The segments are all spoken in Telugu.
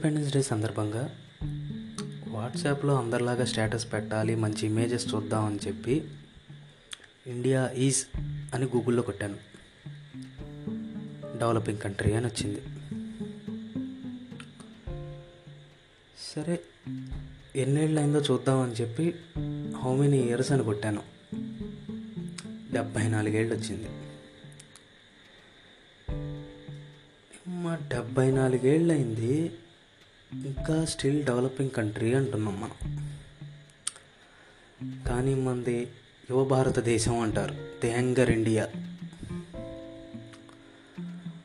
ఇండిపెండెన్స్ డే సందర్భంగా వాట్సాప్లో అందరిలాగా స్టేటస్ పెట్టాలి మంచి ఇమేజెస్ చూద్దామని చెప్పి ఇండియా ఈజ్ అని గూగుల్లో కొట్టాను. డెవలపింగ్ కంట్రీ అని వచ్చింది. సరే ఎన్నేళ్ళు అయిందో చూద్దామని చెప్పి హౌ మెనీ ఇయర్స్ అని కొట్టాను. డెబ్భై నాలుగేళ్ళు వచ్చింది మా డెబ్భై నాలుగేళ్ళు అయింది ఇంకా స్టిల్ డెవలపింగ్ కంట్రీ అంటున్నాం మనం. కానీ మంది యువ భారతదేశం అంటారు ది యంగర్ ఇండియా.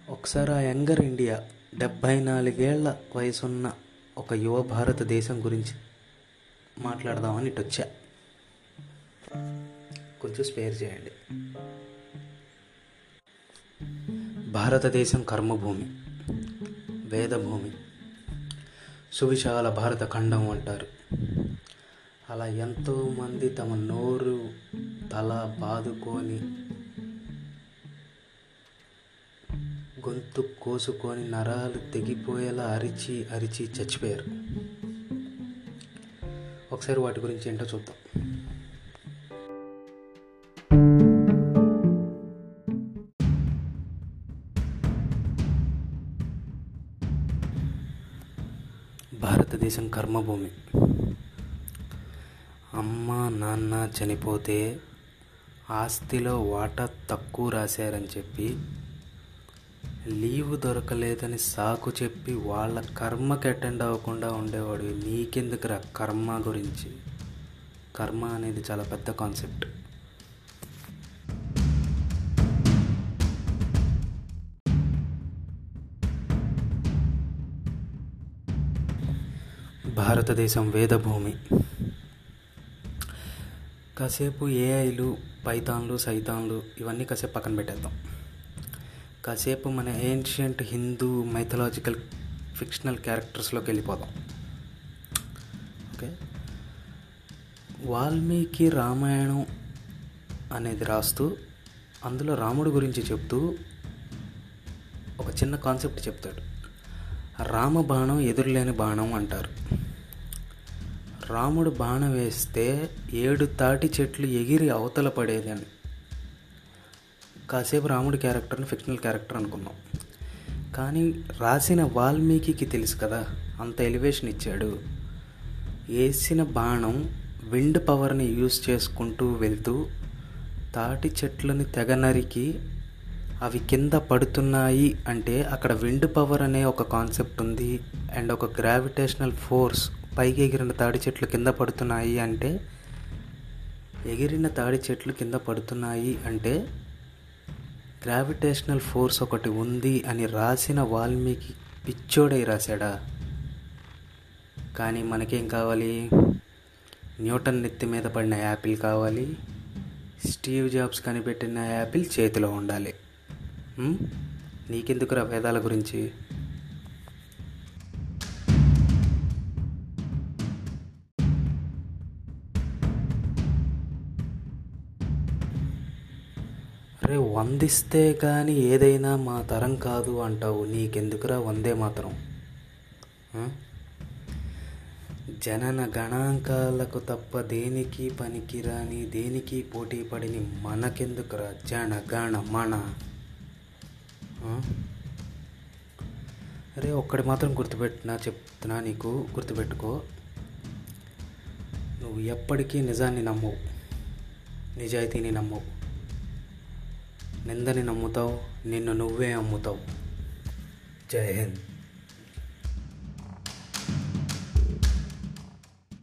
ఒకసారి ఆ యంగర్ ఇండియా డెబ్భై నాలుగేళ్ళ వయసున్న ఒక యువ భారతదేశం గురించి మాట్లాడదామని ఇటు వచ్చా. కొంచెం స్పేర్ చేయండి. భారతదేశం కర్మభూమి వేదభూమి. సువిశాల భారత ఖండం అంటారు. అలా ఎంతోమంది తమ నోరు తల బాదుకొని గొంతు కోసుకొని నరాలు తెగిపోయేలా అరిచి అరిచి చచ్చిపోయారు. ఒకసారి వాటి గురించి ఏంటో చూద్దాం. భారతదేశం కర్మభూమి. అమ్మ నాన్న చనిపోతే ఆస్తిలో వాటా తక్కువ రాశారని చెప్పి లీవ్ దొరకలేదని సాకు చెప్పి వాళ్ళ కర్మకి అటెండ్ అవ్వకుండా ఉండేవాడు. నీకెందుకురా కర్మ గురించి? కర్మ అనేది చాలా పెద్ద కాన్సెప్ట్. భారతదేశం వేదభూమి. కాసేపు ఏఐలు పైతాన్లు సైతాన్లు ఇవన్నీ కాసేపు పక్కన పెట్టేద్దాం. కాసేపు మన ఏన్షియంట్ హిందూ మైథలాజికల్ ఫిక్షనల్ క్యారెక్టర్స్లోకి వెళ్ళిపోదాం. ఓకే? వాల్మీకి రామాయణం అనేది రాస్తూ అందులో రాముడి గురించి చెప్తూ ఒక చిన్న కాన్సెప్ట్ చెప్తాడు. రామ బాణం ఎదురులేని బాణం అంటారు. రాముడు బాణం వేస్తే ఏడు తాటి చెట్లు ఎగిరి అవతల పడేదని కాసేపు రాముడి క్యారెక్టర్ని ఫిక్షనల్ క్యారెక్టర్ అనుకున్నాం. కానీ రాసిన వాల్మీకి తెలుసు కదా అంత ఎలివేషన్ ఇచ్చాడు. వేసిన బాణం విండ్ పవర్ని యూజ్ చేసుకుంటూ వెళ్తూ తాటి చెట్లని తెగ నరికి అవి కింద పడుతున్నాయి అంటే అక్కడ విండ్ పవర్ అనే ఒక కాన్సెప్ట్ ఉంది అండ్ ఒక గ్రావిటేషనల్ ఫోర్స్ పైకి ఎగిరిన తాడి చెట్లు కింద పడుతున్నాయి అంటే ఎగిరిన తాడి చెట్లు కింద పడుతున్నాయి అంటే గ్రావిటేషనల్ ఫోర్స్ ఒకటి ఉంది అని రాసిన వాల్మీకి పిచ్చోడై రాశాడా? కానీ మనకేం కావాలి? న్యూటన్ నెత్తి మీద పడిన యాపిల్ కావాలి. స్టీవ్ జాబ్స్ కనిపెట్టిన యాపిల్ చేతిలో ఉండాలి. నీకెందుకురా వేదాల గురించి? అరే వందిస్తే కానీ ఏదైనా మా తరం కాదు అంటావు. నీకెందుకురా వందే మాత్రం? జనన గణాంకాలకు తప్ప దేనికి పనికిరాని దేనికి పోటీ పడిని మనకెందుకురా జన గణ మన అరే ఒక్కడి మాత్రం గుర్తుపెట్టినా చెప్తున్నా నీకు గుర్తుపెట్టుకో. నువ్వు ఎప్పటికీ నిజాన్ని నమ్మవు. నిజాయితీని నమ్మవు. నిందని నమ్ముతావు నిన్ను నువ్వే అమ్ముతావు. జై హింద్.